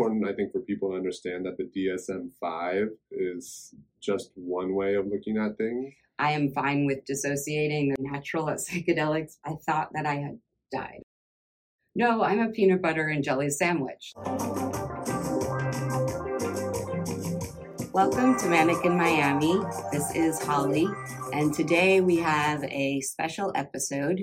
important, I think, for people to understand that the DSM 5 is just one way of looking at things. I am fine with dissociating the natural at psychedelics. I thought that I had died. No, I'm a peanut butter and jelly sandwich. Welcome to Manic in Miami. This is Holly, and today we have a special episode.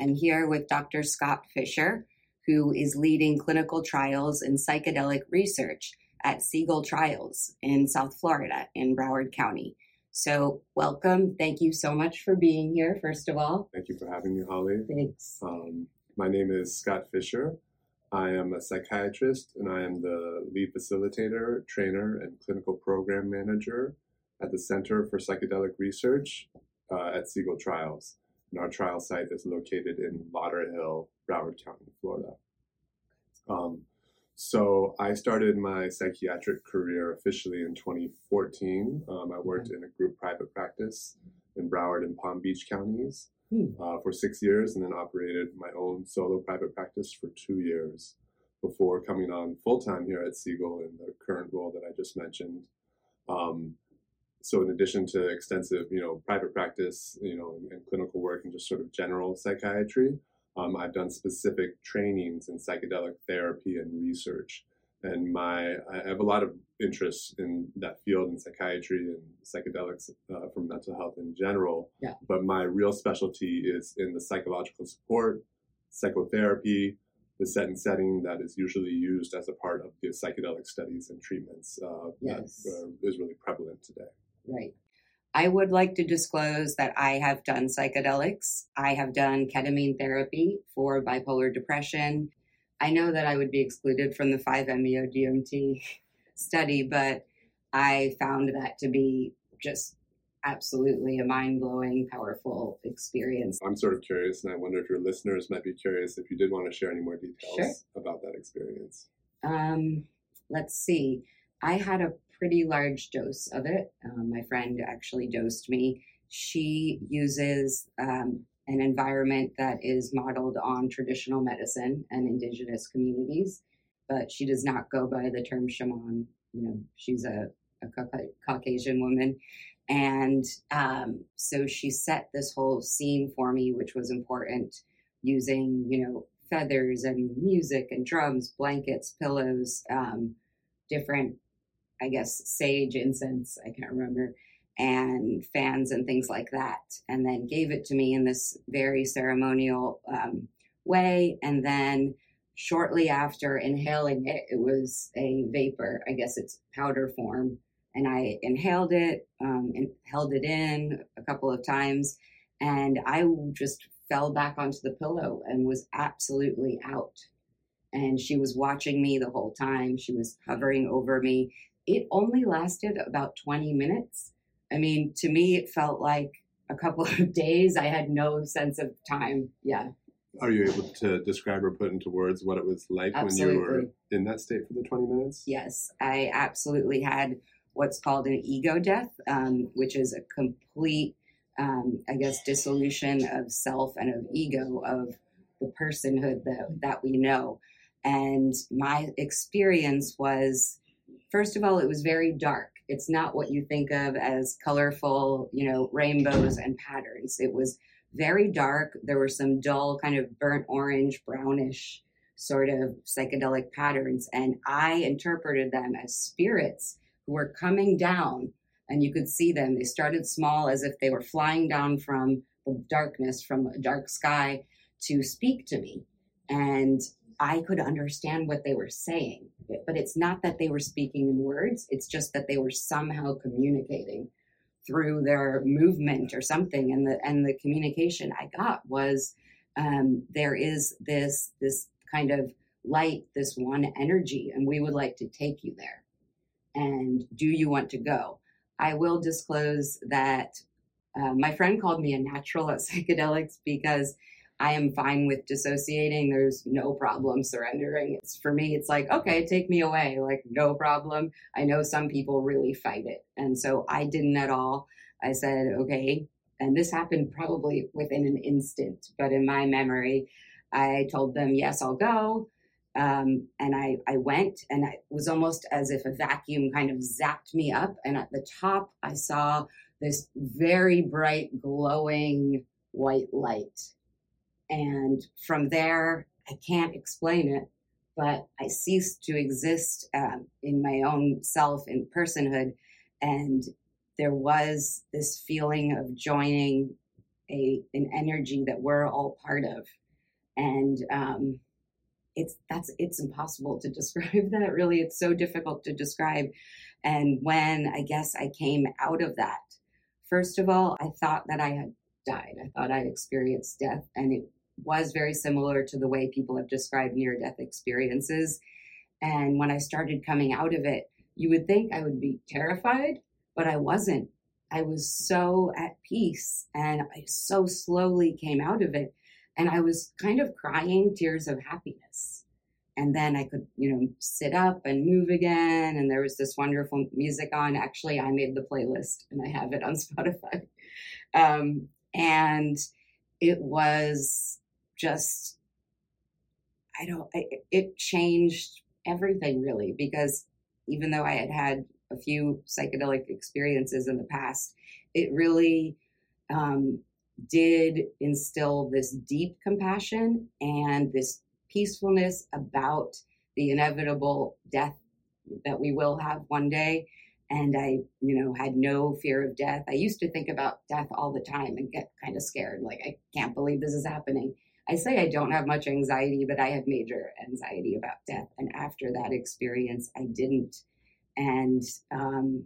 I'm here with Dr. Scott Fisher, who is leading clinical trials in psychedelic research at Segal Trials in South Florida in Broward County. So, welcome. Thank you so much for being here, first of all. Thank you for having me, Holly. Thanks. Um, my name is Scott Fisher. I am a psychiatrist and I am the lead facilitator, trainer, and clinical program manager at the Center for Psychedelic Research uh, at Segal Trials. And our trial site is located in Lauderhill, Broward County, Florida. Um, so I started my psychiatric career officially in 2014. Um, I worked in a group private practice in Broward and Palm Beach counties Hmm. uh, for six years and then operated my own solo private practice for two years before coming on full time here at Segal in the current role that I just mentioned. Um, so in addition to extensive, you know, private practice, you know, and, and clinical work and just sort of general psychiatry, um, I've done specific trainings in psychedelic therapy and research. And my, I have a lot of interest in that field in psychiatry and psychedelics uh, for mental health in general. Yeah. But my real specialty is in the psychological support, psychotherapy, the set and setting that is usually used as a part of the psychedelic studies and treatments uh, Yes. that uh, is really prevalent today. Right. I would like to disclose that I have done psychedelics. I have done ketamine therapy for bipolar depression. I know that I would be excluded from the 5-MeO DMT study, but I found that to be just absolutely a mind blowing, powerful experience. I'm sort of curious, and I wonder if your listeners might be curious if you did want to share any more details Sure. about that experience. Um, let's see. I had a pretty large dose of it. Um, my friend actually dosed me. She uses um, an environment that is modeled on traditional medicine and indigenous communities, but she does not go by the term shaman. You know, she's a, a Caucasian woman. And um, so she set this whole scene for me, which was important, using, you know, feathers and music and drums, blankets, pillows, um, different, I guess, sage incense, I can't remember, and fans and things like that. And then gave it to me in this very ceremonial um, way. And then shortly after inhaling it, it was a vapor, I guess it's powder form. And I inhaled it um, and held it in a couple of times. And I just fell back onto the pillow and was absolutely out. And she was watching me the whole time. She was hovering over me. It only lasted about 20 minutes. I mean, to me, it felt like a couple of days. I had no sense of time. Yeah, Are you able to describe or put into words what it was like when you were in that state for the 20 minutes? yes. I absolutely had what's called an ego death, um, which is a complete, um, I guess, dissolution of self and of ego, of the personhood that, that we know. And my experience was, first of all, it was very dark. It's not what you think of as colorful, you know, rainbows and patterns. It was very dark. There were some dull, kind of burnt orange, brownish sort of psychedelic patterns. And I interpreted them as spirits who were coming down. And you could see them. They started small as if they were flying down from the darkness, from a dark sky to speak to me. And I could understand what they were saying. But it's not that they were speaking in words, it's just that they were somehow communicating through their movement or something. And the and the communication I got was um, there is this this kind of light, this one energy, and we would like to take you there. And do you want to go? I will disclose that uh, my friend called me a natural at psychedelics because I am fine with dissociating. There's no problem surrendering. It's for me, it's like, okay, take me away. Like, no problem. I know some people really fight it. And so I didn't at all. I said, okay. And this happened probably within an instant, but in my memory, I told them, yes, I'll go. Um, and I, I went and it was almost as if a vacuum kind of zapped me up. And at the top, I saw this very bright, glowing white light. And from there, I can't explain it, but I ceased to exist um, in my own self and personhood. And there was this feeling of joining a an energy that we're all part of. And um, it's that's it's impossible to describe that really it's so difficult to describe and when i guess i came out of that first of all i thought that i had died i thought i'd experienced death and it was very similar to the way people have described near death experiences and when i started coming out of it you would think i would be terrified but i wasn't i was so at peace and i so slowly came out of it and I was kind of crying tears of happiness. And then I could, you know, sit up and move again. And there was this wonderful music on. Actually, I made the playlist and I have it on Spotify. Um, and it was just, I don't, it changed everything really because even though I had had a few psychedelic experiences in the past, it really um, did instill this deep compassion and this peacefulness about the inevitable death that we will have one day. And I, you know, had no fear of death. I used to think about death all the time and get kind of scared. Like, I can't believe this is happening. I say I don't have much anxiety, but I have major anxiety about death. And after that experience, I didn't. And um,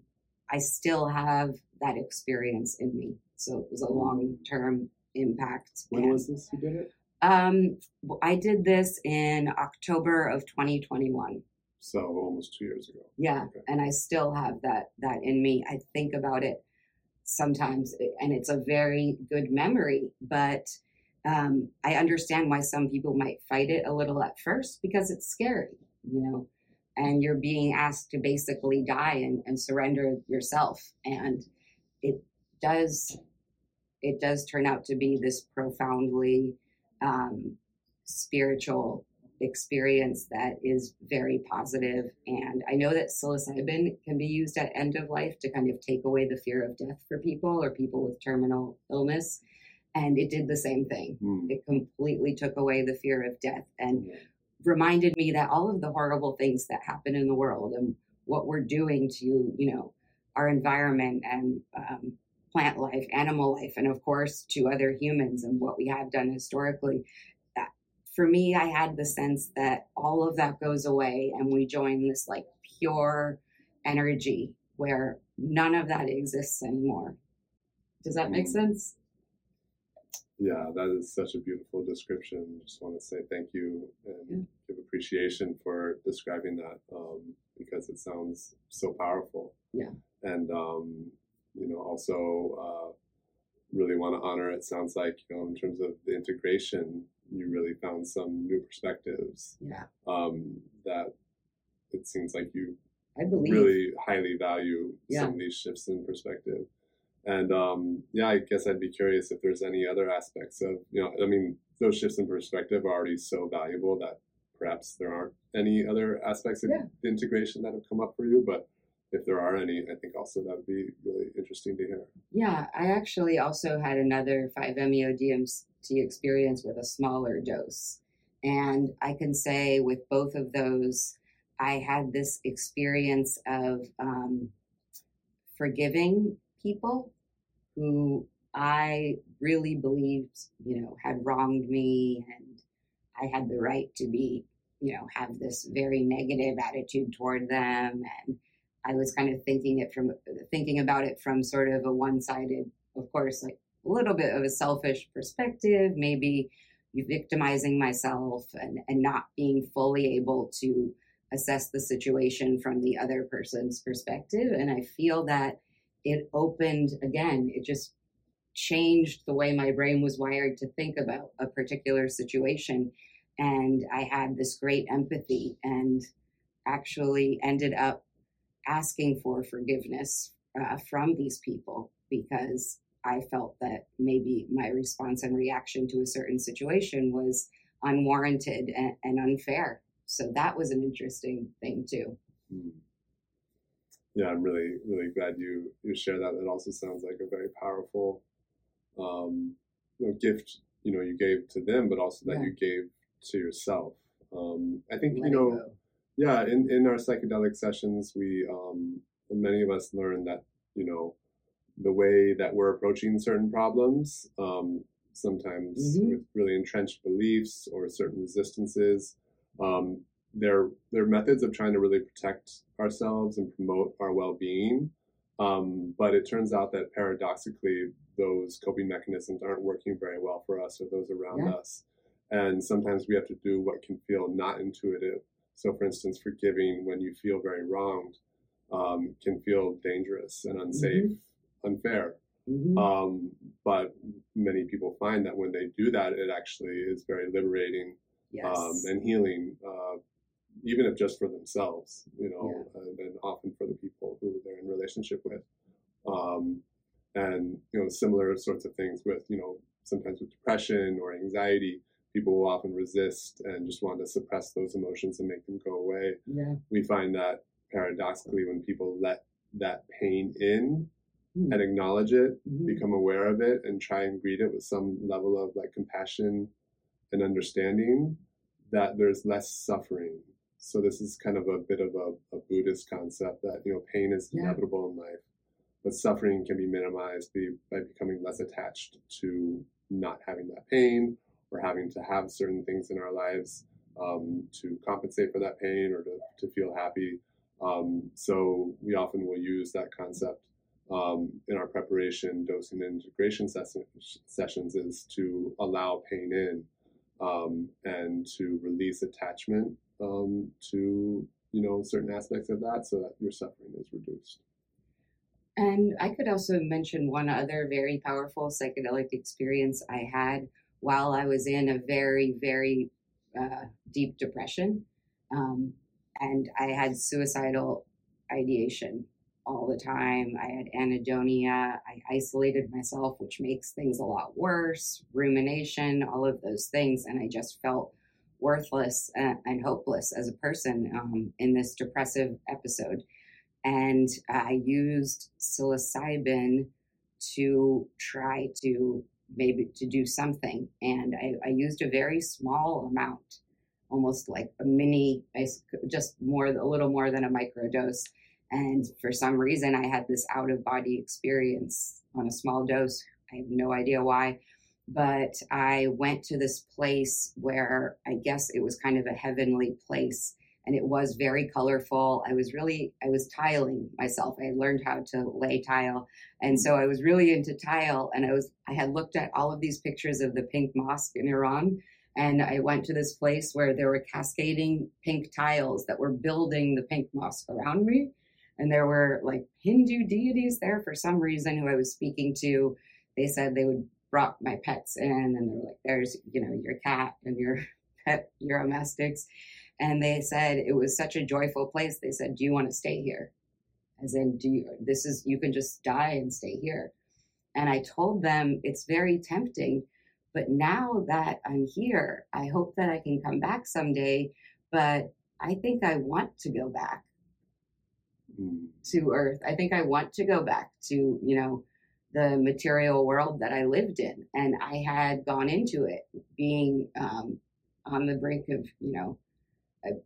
I still have that experience in me. So it was a long term impact. When and, was this you did it? Um, I did this in October of 2021. So almost two years ago. Yeah, okay. and I still have that that in me. I think about it sometimes, and it's a very good memory. But um, I understand why some people might fight it a little at first because it's scary, you know, and you're being asked to basically die and, and surrender yourself, and it does it does turn out to be this profoundly um, spiritual experience that is very positive. And I know that psilocybin can be used at end of life to kind of take away the fear of death for people or people with terminal illness. And it did the same thing. Mm. It completely took away the fear of death and yeah. reminded me that all of the horrible things that happen in the world and what we're doing to, you know, our environment and um, plant life, animal life, and of course to other humans and what we have done historically. That, for me, I had the sense that all of that goes away and we join this like pure energy where none of that exists anymore. Does that make mm. sense? Yeah, that is such a beautiful description. Just want to say thank you and yeah. give appreciation for describing that um, because it sounds so powerful. Yeah. And um, you know, also uh, really want to honor. It sounds like you know, in terms of the integration, you really found some new perspectives. Yeah. Um, that it seems like you I believe. really highly value yeah. some of these shifts in perspective. And um, yeah, I guess I'd be curious if there's any other aspects of you know, I mean, those shifts in perspective are already so valuable that perhaps there aren't any other aspects of yeah. integration that have come up for you, but if there are any, I think also that would be really interesting to hear. Yeah, I actually also had another 5-MeO DMT experience with a smaller dose. And I can say with both of those, I had this experience of um, forgiving people who I really believed, you know, had wronged me and I had the right to be, you know, have this very negative attitude toward them and I was kind of thinking it from thinking about it from sort of a one-sided, of course, like a little bit of a selfish perspective, maybe victimizing myself and, and not being fully able to assess the situation from the other person's perspective. And I feel that it opened again, it just changed the way my brain was wired to think about a particular situation. And I had this great empathy and actually ended up asking for forgiveness uh, from these people because I felt that maybe my response and reaction to a certain situation was unwarranted and, and unfair. So that was an interesting thing too. Mm. Yeah, I'm really, really glad you you share that. That also sounds like a very powerful um, you know, gift. You know, you gave to them, but also that Yeah. you gave to yourself. Um, I think you know. go. Yeah, in, in our psychedelic sessions, we um, many of us learn that you know the way that we're approaching certain problems, um, sometimes Mhm. with really entrenched beliefs or certain resistances, um, they're they're methods of trying to really protect ourselves and promote our well-being. Um, but it turns out that paradoxically, those coping mechanisms aren't working very well for us or those around Yeah. us. And sometimes we have to do what can feel not intuitive. So, for instance, forgiving when you feel very wronged um, can feel dangerous and unsafe, unfair. Mhm. Um, but many people find that when they do that, it actually is very liberating yes. um, and healing, uh, even if just for themselves, you know, and, and often for the people who they're in relationship with. Um, and, you know, similar sorts of things with, you know, sometimes with depression or anxiety, people will often resist and just want to suppress those emotions and make them go away. yeah. We find that paradoxically, when people let that pain in Hmm. and acknowledge it, Mhm. become aware of it and try and greet it with some level of like compassion and understanding that there's less suffering so this is kind of a bit of a, a buddhist concept that you know pain is Yeah. inevitable in life but suffering can be minimized by, by becoming less attached to not having that pain or having to have certain things in our lives um, to compensate for that pain or to, to feel happy um, so we often will use that concept um, in our preparation, dosing, and integration ses- sessions is to allow pain in um, and to release attachment um, to you know certain aspects of that, so that your suffering is reduced. And I could also mention one other very powerful psychedelic experience I had while I was in a very, very uh, deep depression. Um, and I had suicidal ideation all the time. I had anhedonia. I isolated myself, which makes things a lot worse, rumination, all of those things. And I just felt worthless and, and hopeless as a person um, in this depressive episode and I used psilocybin to try to maybe to do something. And I, I used a very small amount, almost like a mini, just more, a little more than a microdose. And for some reason, I had this out of body experience on a small dose. I have no idea why. But I went to this place where I guess it was kind of a heavenly place and it was very colorful. I was really I was tiling myself. I learned how to lay tile, and so I was really into tile. And I was I had looked at all of these pictures of the pink mosque in Iran, and I went to this place where there were cascading pink tiles that were building the pink mosque around me, and there were like Hindu deities there for some reason who I was speaking to. They said they would brought my pets in, and they were like, "There's you know your cat and your pet your domestics. and they said it was such a joyful place they said do you want to stay here as in do you this is you can just die and stay here and i told them it's very tempting but now that i'm here i hope that i can come back someday but i think i want to go back Mm. to earth i think i want to go back to you know the material world that i lived in and i had gone into it being um, on the brink of you know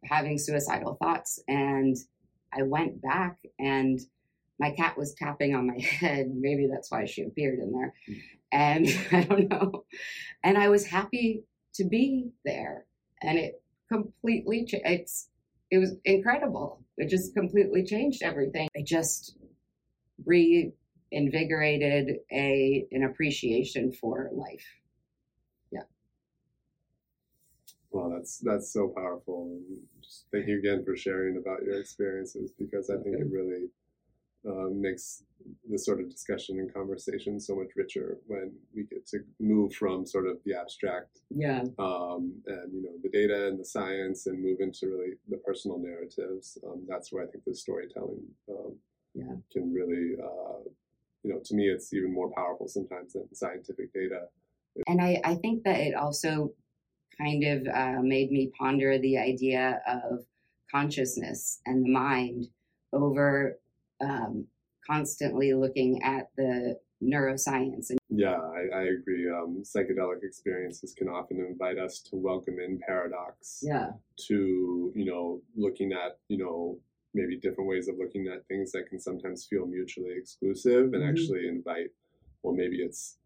having suicidal thoughts and i went back and my cat was tapping on my head. Maybe that's why she appeared in there. And i don't know. And i was happy to be there and it completely cha- it's it was incredible. It just completely changed everything. It just reinvigorated a an appreciation for life Yeah. Well, that's that's so powerful, and just thank you again for sharing about your experiences because I think it really uh, makes this sort of discussion and conversation so much richer when we get to move from sort of the abstract yeah um, and you know the data and the science and move into really the personal narratives. Um, that's where I think the storytelling um, Yeah. can really, uh, you know, to me, it's even more powerful sometimes than scientific data. and I, I think that it also kind of uh, made me ponder the idea of consciousness and the mind over um, constantly looking at the neuroscience. And yeah, I, I agree. Um, psychedelic experiences can often invite us to welcome in paradox. Yeah. To you know, looking at you know maybe different ways of looking at things that can sometimes feel mutually exclusive, and mm-hmm. actually invite. Well, maybe it's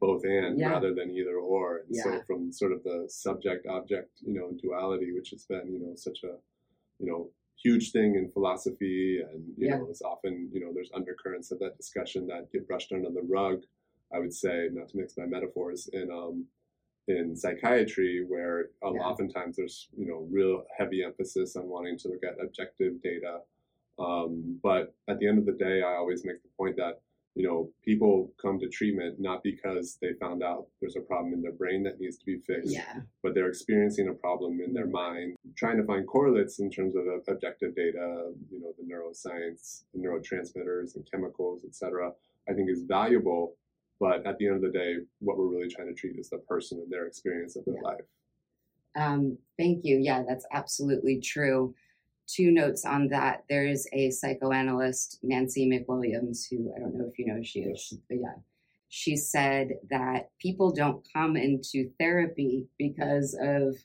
both and yeah. rather than either or. And yeah. so from sort of the subject object, you know, duality, which has been, you know, such a, you know, huge thing in philosophy and you yeah. know it's often you know there's undercurrents of that discussion that get brushed under the rug i would say not to mix my metaphors in um in psychiatry where yeah. oftentimes there's you know real heavy emphasis on wanting to look at objective data um, but at the end of the day i always make the point that you know, people come to treatment not because they found out there's a problem in their brain that needs to be fixed, yeah. but they're experiencing a problem in their mind. Trying to find correlates in terms of objective data, you know, the neuroscience, the neurotransmitters and chemicals, et cetera, I think is valuable. But at the end of the day, what we're really trying to treat is the person and their experience of their yeah. life. Um, thank you. Yeah, that's absolutely true two notes on that. There is a psychoanalyst, Nancy McWilliams, who I don't know if you know who she is, but yeah. She said that people don't come into therapy because of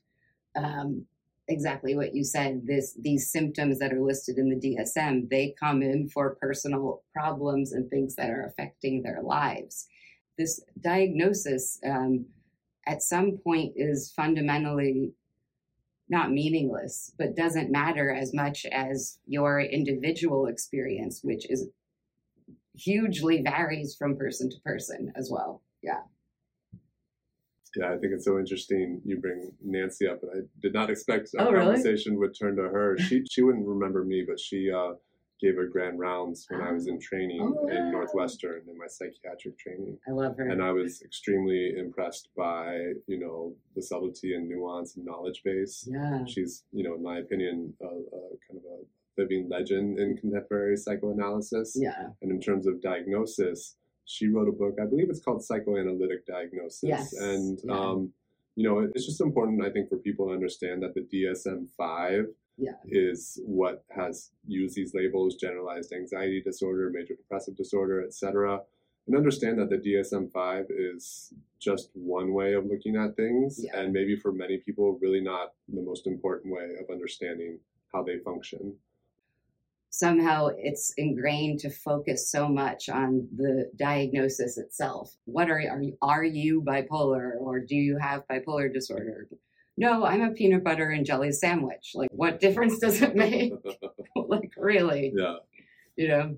um, exactly what you said. This these symptoms that are listed in the DSM. They come in for personal problems and things that are affecting their lives. This diagnosis, um, at some point, is fundamentally not meaningless, but doesn't matter as much as your individual experience, which is hugely varies from person to person as well. Yeah. Yeah, I think it's so interesting you bring Nancy up, and I did not expect our oh, conversation would turn to her. She she wouldn't remember me, but she uh, gave a grand rounds when I was in training oh, in Northwestern in my psychiatric training. I love her. And I was extremely impressed by, you know, the subtlety and nuance and knowledge base. Yeah. She's, you know, in my opinion, a, a kind of a living legend in contemporary psychoanalysis. Yeah. And in terms of diagnosis, she wrote a book, I believe it's called Psychoanalytic Diagnosis. Yes. And, yeah. um, you know, it's just important, I think, for people to understand that the DSM 5 yeah. is what has used these labels generalized anxiety disorder major depressive disorder etc and understand that the dsm-5 is just one way of looking at things yeah. and maybe for many people really not the most important way of understanding how they function somehow it's ingrained to focus so much on the diagnosis itself what are, are you are you bipolar or do you have bipolar disorder no, I'm a peanut butter and jelly sandwich. Like, what difference does it make? like, really? Yeah. You know?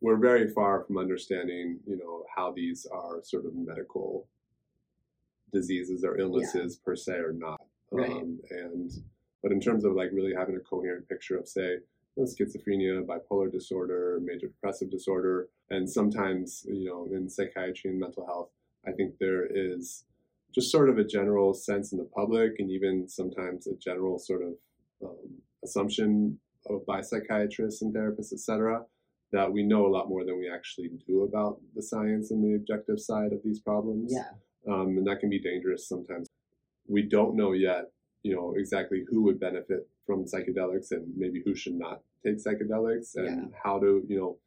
We're very far from understanding, you know, how these are sort of medical diseases or illnesses yeah. per se or not. Right. Um, and, but in terms of like really having a coherent picture of, say, schizophrenia, bipolar disorder, major depressive disorder, and sometimes, you know, in psychiatry and mental health, I think there is just sort of a general sense in the public and even sometimes a general sort of um, assumption of, by psychiatrists and therapists, et cetera, that we know a lot more than we actually do about the science and the objective side of these problems. Yeah. Um, and that can be dangerous sometimes. We don't know yet, you know, exactly who would benefit from psychedelics and maybe who should not take psychedelics and yeah. how to, you know,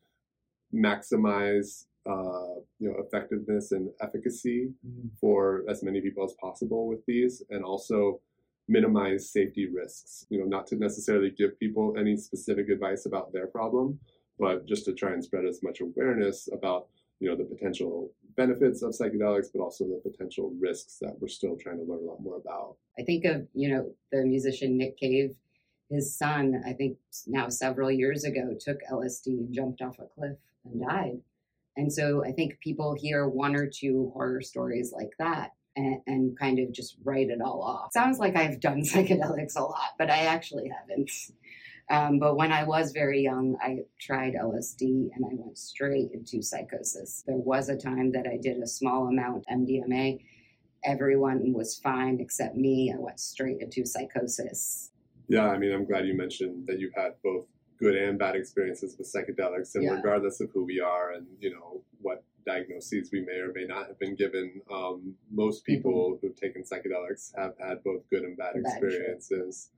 maximize uh, you know effectiveness and efficacy mm-hmm. for as many people as possible with these, and also minimize safety risks. You know, not to necessarily give people any specific advice about their problem, but just to try and spread as much awareness about you know the potential benefits of psychedelics, but also the potential risks that we're still trying to learn a lot more about. I think of you know the musician Nick Cave. His son, I think now several years ago, took LSD and jumped off a cliff and died. And so I think people hear one or two horror stories like that and, and, kind of just write it all off. Sounds like I've done psychedelics a lot, but I actually haven't. Um, but when I was very young, I tried LSD and I went straight into psychosis. There was a time that I did a small amount MDMA. Everyone was fine except me. I went straight into psychosis. Yeah, I mean, I'm glad you mentioned that you've had both good and bad experiences with psychedelics and yeah. regardless of who we are and you know what diagnoses we may or may not have been given. Um, most people who've taken psychedelics have had both good and bad Bad, experiences.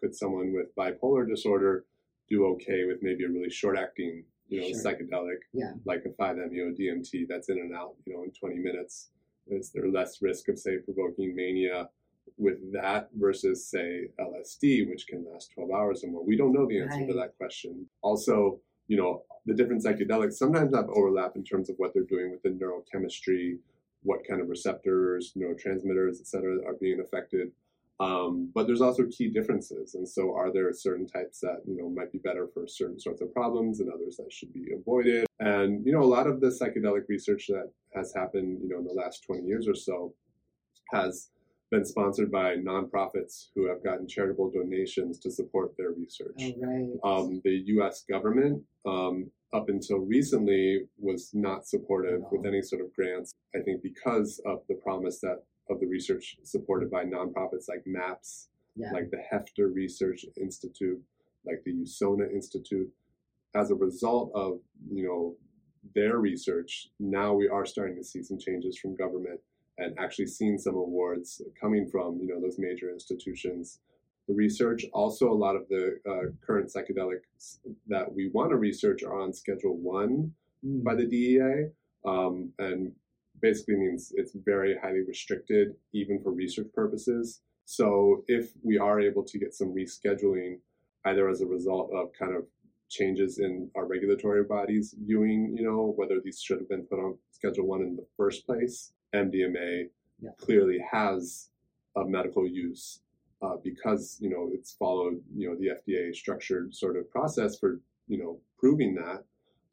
Could someone with bipolar disorder do okay with maybe a really short acting, you know, Sure. psychedelic, Yeah. like a 5-MeO DMT that's in and out, you know, in 20 minutes? Is there less risk of, say, provoking mania with that versus, say, LSD, which can last 12 hours or more? We don't know the answer to that question. Also, you know, the different psychedelics sometimes have overlap in terms of what they're doing with the neurochemistry, what kind of receptors, neurotransmitters, et cetera, are being affected. Um, but there's also key differences. And so are there certain types that, you know, might be better for certain sorts of problems and others that should be avoided? And, you know, a lot of the psychedelic research that has happened, you know, in the last 20 years or so has been sponsored by nonprofits who have gotten charitable donations to support their research. Oh, right. Um, the U.S. government, um, up until recently, was not supportive with any sort of grants. I think because of the promise that of the research supported by nonprofits like MAPS, yeah. like the Hefter Research Institute, like the USONA Institute. As a result of you know their research, now we are starting to see some changes from government and actually seen some awards coming from you know those major institutions. The research, also a lot of the uh, current psychedelics that we want to research are on Schedule One Mm. by the DEA, um, and basically means it's very highly restricted, even for research purposes. So if we are able to get some rescheduling, either as a result of kind of changes in our regulatory bodies viewing, you know, whether these should have been put on Schedule One in the first place, MDMA Yeah. clearly has a medical use uh, because you know it's followed you know the FDA structured sort of process for you know proving that.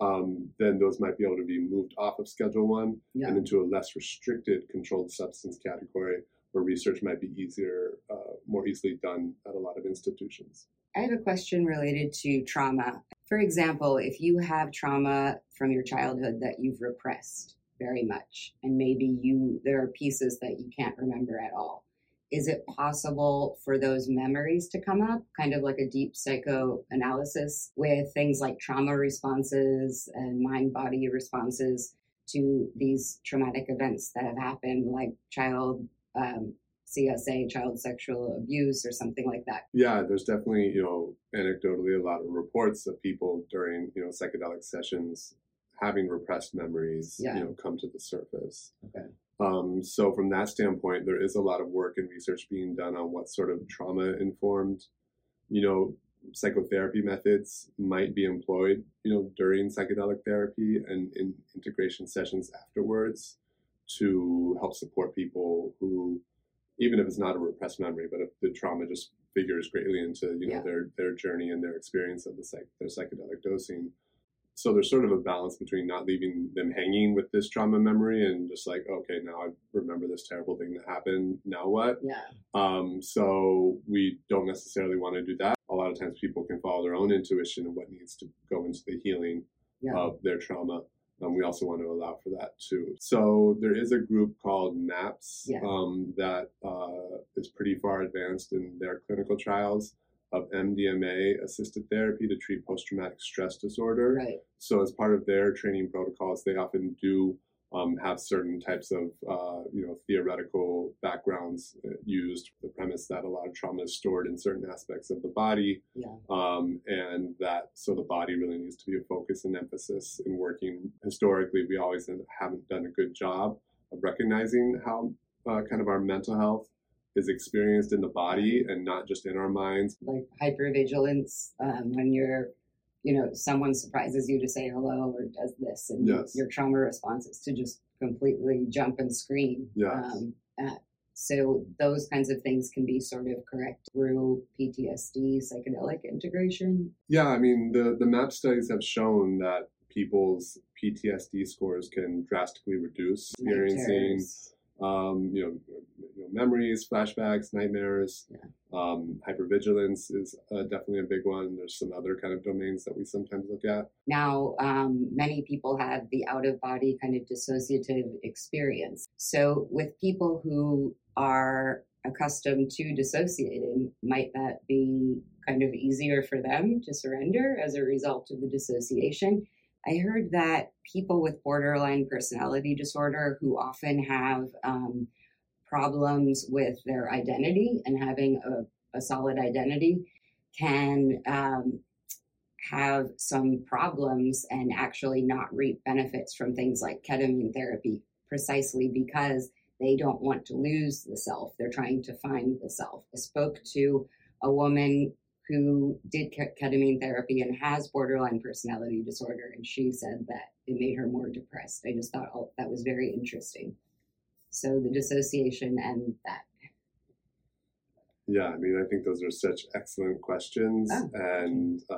Um, then those might be able to be moved off of Schedule One yeah. and into a less restricted controlled substance category where research might be easier, uh, more easily done at a lot of institutions. I have a question related to trauma. For example, if you have trauma from your childhood that you've repressed very much, and maybe you there are pieces that you can't remember at all, is it possible for those memories to come up, kind of like a deep psychoanalysis with things like trauma responses and mind body responses to these traumatic events that have happened, like child um, CSA, child sexual abuse, or something like that? Yeah, there's definitely, you know, anecdotally a lot of reports of people during, you know, psychedelic sessions having repressed memories, Yeah. you know, come to the surface. Okay. Um, so from that standpoint, there is a lot of work and research being done on what sort of trauma informed, you know, psychotherapy methods might be employed, you know, during psychedelic therapy and in integration sessions afterwards to help support people who, even if it's not a repressed memory, but if the trauma just figures greatly into, you know, Yeah. their their journey and their experience of the psych, their psychedelic dosing. So there's sort of a balance between not leaving them hanging with this trauma memory and just like, okay, now I remember this terrible thing that happened. Now what? Yeah. Um, so we don't necessarily want to do that. A lot of times people can follow their own intuition and what needs to go into the healing Yeah. of their trauma. Um, we also want to allow for that too. So there is a group called MAPS Yeah. um, that uh, is pretty far advanced in their clinical trials of MDMA assisted therapy to treat post traumatic stress disorder. Right. So, as part of their training protocols, they often do um, have certain types of, uh, you know, theoretical backgrounds uh, used. The premise that a lot of trauma is stored in certain aspects of the body, Yeah. um, and that so the body really needs to be a focus and emphasis in working. Historically, we always haven't done a good job of recognizing how uh, kind of our mental health is experienced in the body and not just in our minds. Like hypervigilance um, when you're, you know, someone surprises you to say hello or does this, and Yes. your trauma response is to just completely jump and scream. Yes. Um, uh, so those kinds of things can be sort of correct through PTSD psychedelic integration. Yeah, I mean, the, the MAP studies have shown that people's PTSD scores can drastically reduce experiencing. Um, you, know, you know, memories, flashbacks, nightmares. Yeah. Um, hypervigilance is uh, definitely a big one. There's some other kind of domains that we sometimes look at. Now, um, many people have the out of body kind of dissociative experience. So, with people who are accustomed to dissociating, might that be kind of easier for them to surrender as a result of the dissociation? I heard that people with borderline personality disorder who often have um, problems with their identity and having a, a solid identity can um, have some problems and actually not reap benefits from things like ketamine therapy precisely because they don't want to lose the self. They're trying to find the self. I spoke to a woman who did ketamine therapy and has borderline personality disorder, and she said that it made her more depressed. I just thought oh, that was very interesting. So the dissociation and that. Yeah, I mean, I think those are such excellent questions, oh. and uh,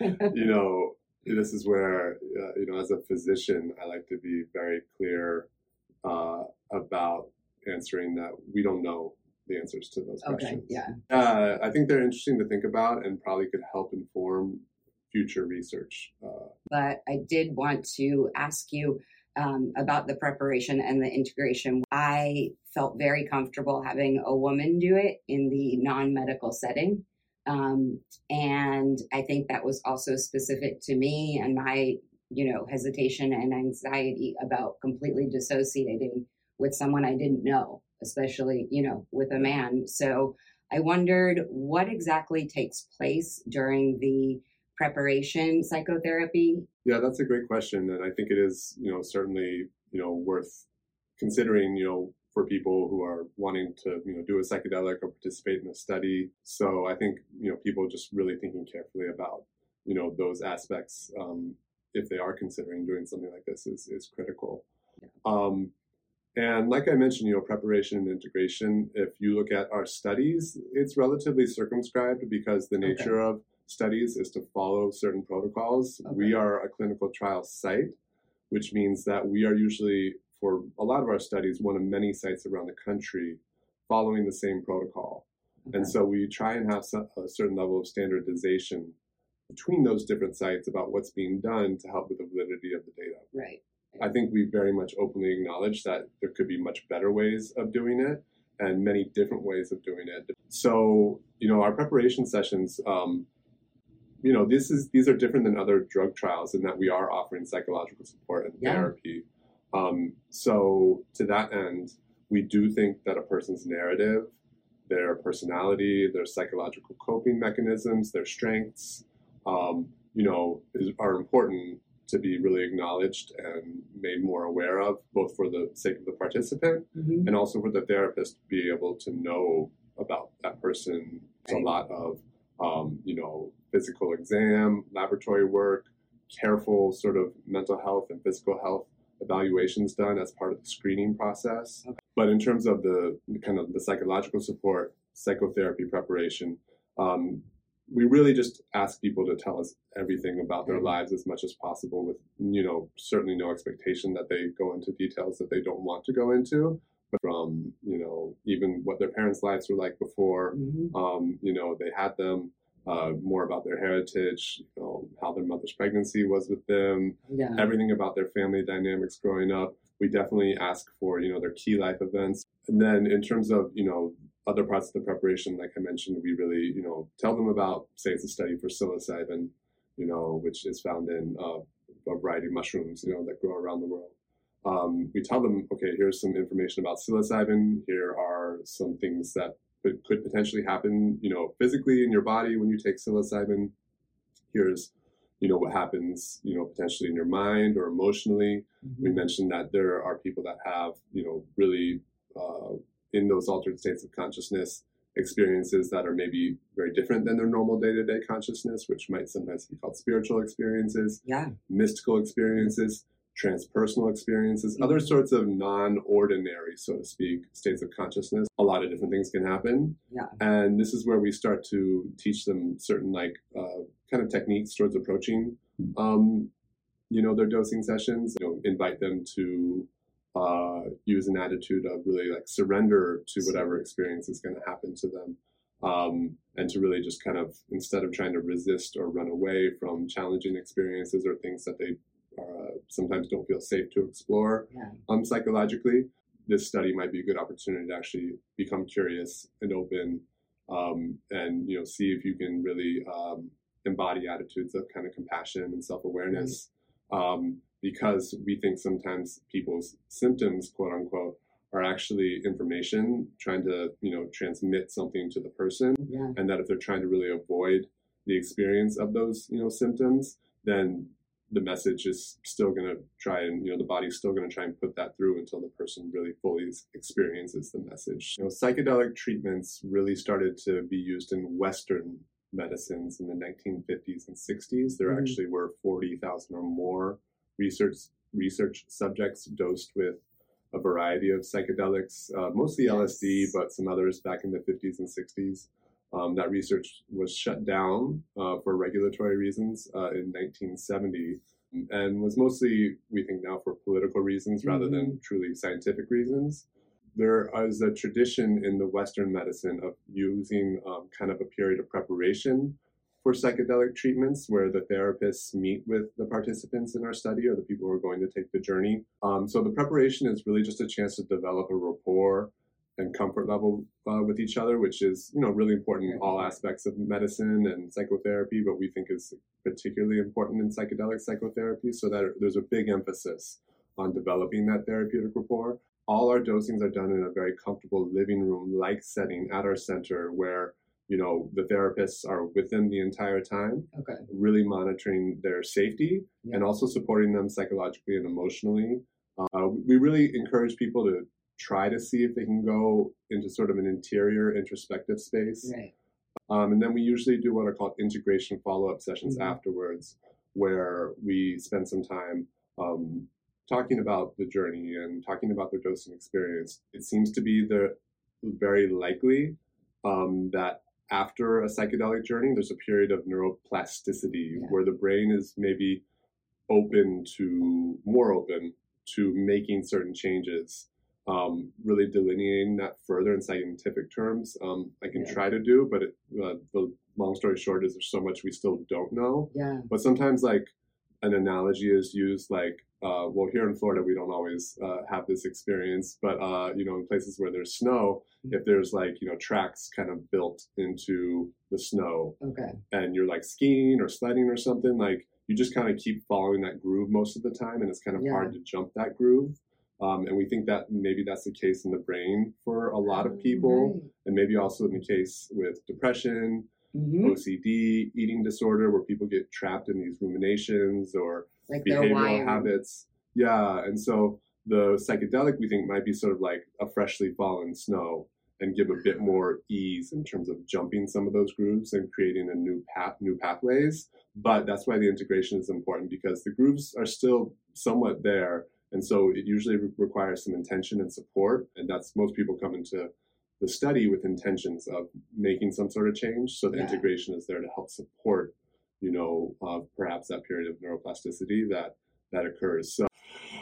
you know, this is where uh, you know, as a physician, I like to be very clear uh, about answering that we don't know the answers to those okay, questions. Yeah. Uh, I think they're interesting to think about and probably could help inform future research. Uh, but I did want to ask you um, about the preparation and the integration. I felt very comfortable having a woman do it in the non medical setting. Um, and I think that was also specific to me and my, you know, hesitation and anxiety about completely dissociating with someone I didn't know, especially, you know, with a man. So I wondered what exactly takes place during the preparation psychotherapy? Yeah, that's a great question. And I think it is, you know, certainly, you know, worth considering, you know, for people who are wanting to, you know, do a psychedelic or participate in a study. So I think, you know, people just really thinking carefully about, you know, those aspects, um, if they are considering doing something like this is, is critical. Yeah. Um, and like I mentioned, you know, preparation and integration, if you look at our studies, it's relatively circumscribed because the nature okay. of studies is to follow certain protocols. Okay. We are a clinical trial site, which means that we are usually, for a lot of our studies, one of many sites around the country following the same protocol. Okay. And so we try and have a certain level of standardization between those different sites about what's being done to help with the validity of the data. Right. I think we very much openly acknowledge that there could be much better ways of doing it and many different ways of doing it. So, you know, our preparation sessions, um, you know, this is these are different than other drug trials in that we are offering psychological support and yeah. therapy. Um, so, to that end, we do think that a person's narrative, their personality, their psychological coping mechanisms, their strengths, um, you know, is, are important to be really acknowledged and made more aware of, both for the sake of the participant mm-hmm. and also for the therapist to be able to know about that person. Right. A lot of, um, you know, physical exam, laboratory work, careful sort of mental health and physical health evaluations done as part of the screening process. Okay. But in terms of the kind of the psychological support, psychotherapy preparation, um, we really just ask people to tell us everything about their lives as much as possible with you know certainly no expectation that they go into details that they don't want to go into but from you know even what their parents lives were like before mm-hmm. um, you know they had them uh, more about their heritage you know how their mother's pregnancy was with them yeah. everything about their family dynamics growing up we definitely ask for you know their key life events and then in terms of you know other parts of the preparation, like I mentioned, we really, you know, tell them about, say it's a study for psilocybin, you know, which is found in uh, a variety of mushrooms, you know, that grow around the world. Um, we tell them, okay, here's some information about psilocybin. Here are some things that could, could potentially happen, you know, physically in your body when you take psilocybin. Here's, you know, what happens, you know, potentially in your mind or emotionally. Mm-hmm. We mentioned that there are people that have, you know, really uh, in those altered states of consciousness experiences that are maybe very different than their normal day-to-day consciousness which might sometimes be called spiritual experiences yeah. mystical experiences transpersonal experiences mm-hmm. other sorts of non-ordinary so to speak states of consciousness. A lot of different things can happen. Yeah. And this is where we start to teach them certain like uh, kind of techniques towards approaching um, you know their dosing sessions you know invite them to uh, use an attitude of really like surrender to whatever experience is going to happen to them. Um, and to really just kind of instead of trying to resist or run away from challenging experiences or things that they uh, sometimes don't feel safe to explore yeah. um, psychologically, this study might be a good opportunity to actually become curious and open um, and you know see if you can really um, embody attitudes of kind of compassion and self-awareness um, because we think sometimes people's symptoms, quote unquote, are actually information trying to you know transmit something to the person, Yeah. and that if they're trying to really avoid the experience of those you know symptoms, then the message is still going to try and you know the body's still going to try and put that through until the person really fully experiences the message. You know, psychedelic treatments really started to be used in Western medicines in the 1950s and 60s. There Mhm. actually were 40,000 or more research research subjects dosed with a variety of psychedelics, uh, mostly LSD, but some others back in the 50s and 60s. Um, that research was shut down uh, for regulatory reasons uh, in 1970 and was mostly, we think now, for political reasons rather than truly scientific reasons. There is a tradition in the Western medicine of using um, kind of a period of preparation for psychedelic treatments where the therapists meet with the participants in our study or the people who are going to take the journey. Um, so the preparation is really just a chance to develop a rapport and comfort level uh, with each other, which is you know really important in all aspects of medicine and psychotherapy, but we think is particularly important in psychedelic psychotherapy. So that there's a big emphasis on developing that therapeutic rapport. All our dosings are done in a very comfortable living room like setting at our center where you know the therapists are with them the entire time Okay. really monitoring their safety Yeah. and also supporting them psychologically and emotionally. Uh, we really encourage people to try to see if they can go into sort of an interior introspective space. Right. Um, and then we usually do what are called integration follow up sessions Mhm. afterwards, where we spend some time um, talking about the journey and talking about their dosing experience. It seems to be the very likely um, that after a psychedelic journey, there's a period of neuroplasticity Yeah. where the brain is maybe open to more open to making certain changes. Um, really delineating that further in scientific terms, um, I can Yeah. try to do, but it, uh, the long story short is there's so much we still don't know. Yeah. But sometimes, like an analogy is used, like, uh, well, here in Florida, we don't always uh, have this experience, but uh, you know, in places where there's snow, if there's like you know tracks kind of built into the snow, Okay. and you're like skiing or sledding or something, like you just kind of keep following that groove most of the time, and it's kind of Yeah. hard to jump that groove. Um, and we think that maybe that's the case in the brain for a lot of people, and maybe also in the case with depression, hmm OCD, eating disorder, where people get trapped in these ruminations or Like their behavioral habits. Yeah, and so the psychedelic we think might be sort of like a freshly fallen snow and give a bit more ease in terms of jumping some of those grooves and creating a new path, new pathways. But that's why the integration is important because the grooves are still somewhat there, and so it usually re- requires some intention and support. And that's most people come into the study with intentions of making some sort of change. So the Yeah. integration is there to help support, you know, uh, perhaps that period of neuroplasticity that that occurs. So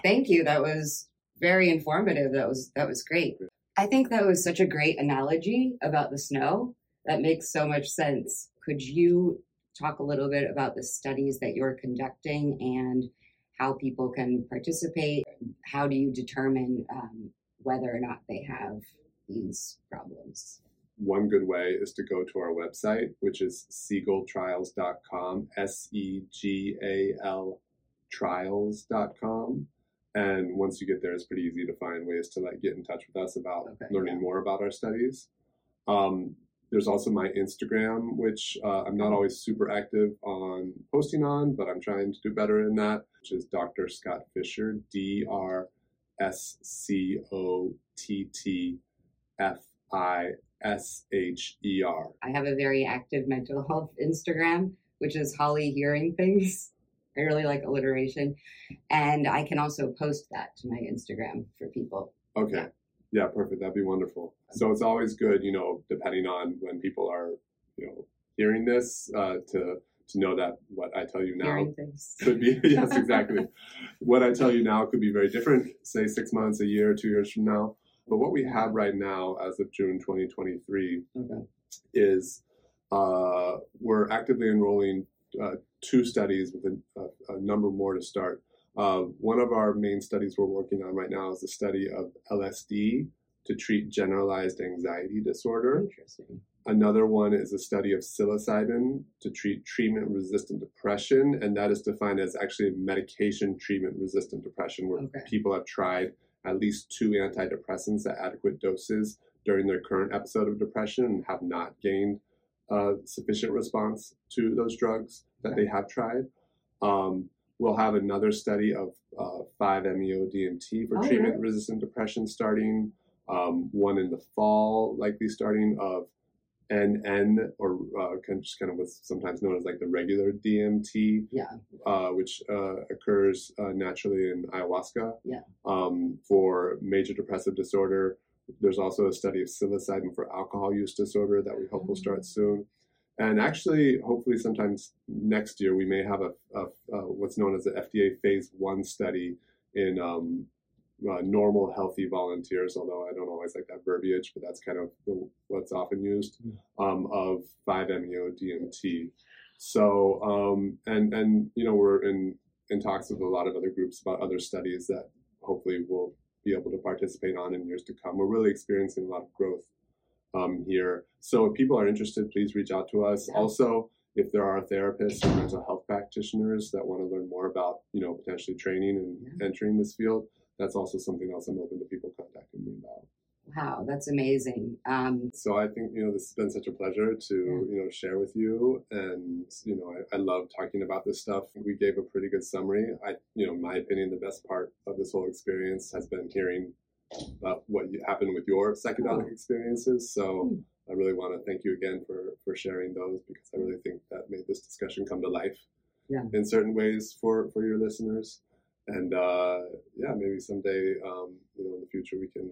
Thank you. That was very informative. That was that was great. I think that was such a great analogy about the snow. That makes so much sense. Could you talk a little bit about the studies that you're conducting and how people can participate? How do you determine um, whether or not they have these problems? One good way is to go to our website, which is segaltrials.com, S E G A L trials.com. And once you get there, it's pretty easy to find ways to like get in touch with us about Okay, learning yeah. more about our studies. Um, there's also my Instagram, which uh, I'm not always super active on posting on, but I'm trying to do better in that, which is Dr. Scott Fisher, D R S C O T T F I S H E R. I have a very active mental health Instagram, which is Holly Hearing Things. I really like alliteration. And I can also post that to my Instagram for people. Okay. Yeah. Yeah, perfect. That'd be wonderful. So it's always good, you know, depending on when people are, you know, hearing this, uh, to to know that what I tell you now could be yes, exactly. what I tell you now could be very different, say six months, a year, two years from now. But what we have right now, as of June 2023, Okay. is uh, we're actively enrolling uh, two studies with a, a, a number more to start. Uh, one of our main studies we're working on right now is the study of LSD to treat generalized anxiety disorder. Interesting. Another one is a study of psilocybin to treat treatment resistant depression, and that is defined as actually medication treatment resistant depression, where Okay. people have tried at least two antidepressants at adequate doses during their current episode of depression and have not gained uh, sufficient response to those drugs that they have tried. Um, we'll have another study of uh, 5-MeO DMT for Oh, treatment really? resistant depression starting. Um, one in the fall, likely starting of NN or uh, kind of just kind of what's sometimes known as like the regular DMT, Yeah. uh, which uh, occurs uh, naturally in ayahuasca. Yeah. Um, for major depressive disorder, there's also a study of psilocybin for alcohol use disorder that we hope will Mm. start soon. And actually, hopefully, sometimes next year we may have a, a, a what's known as the FDA Phase One study in um, uh, normal, healthy volunteers. Although I don't always like that verbiage, but that's kind of the, what's often used um, of 5-MeO DMT. So, um, and and you know, we're in in talks with a lot of other groups about other studies that hopefully we'll be able to participate on in years to come. We're really experiencing a lot of growth um, here. So, if people are interested, please reach out to us. Also, if there are therapists or mental health practitioners that want to learn more about, you know, potentially training and entering this field, that's also something else I'm open to people contacting me about. Wow, that's amazing. Um, So I think you know this has been such a pleasure to you know share with you, and you know I, I love talking about this stuff. We gave a pretty good summary. I you know my opinion the best part of this whole experience has been hearing about what happened with your psychedelic Oh. experiences. So Hmm. I really want to thank you again for for sharing those because I really think that made this discussion come to life Yeah. in certain ways for for your listeners. And uh, yeah, maybe someday um, you know in the future we can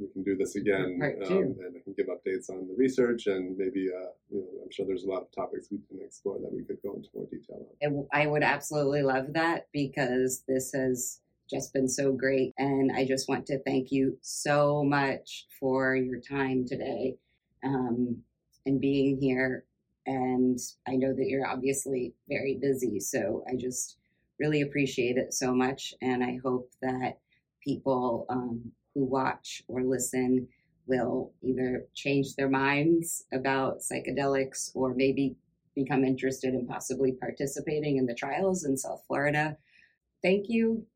we can do this again, um, and I can give updates on the research, and maybe uh, you know I'm sure there's a lot of topics we can explore that we could go into more detail on. I would absolutely love that because this has just been so great. And I just want to thank you so much for your time today um, and being here. And I know that you're obviously very busy. So I just really appreciate it so much. And I hope that people um, who watch or listen will either change their minds about psychedelics or maybe become interested in possibly participating in the trials in South Florida. Thank you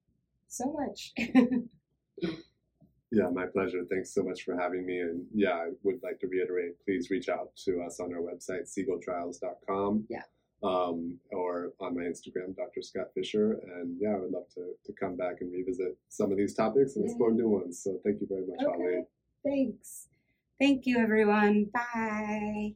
so much. Yeah, my pleasure. Thanks so much for having me. And yeah, I would like to reiterate, please reach out to us on our website, segaltrials.com. Yeah. Um, or on my Instagram, Dr. Scott Fisher. And yeah, I would love to, to come back and revisit some of these topics and explore new ones. So thank you very much, Okay. Holly. Thanks. Thank you, everyone. Bye.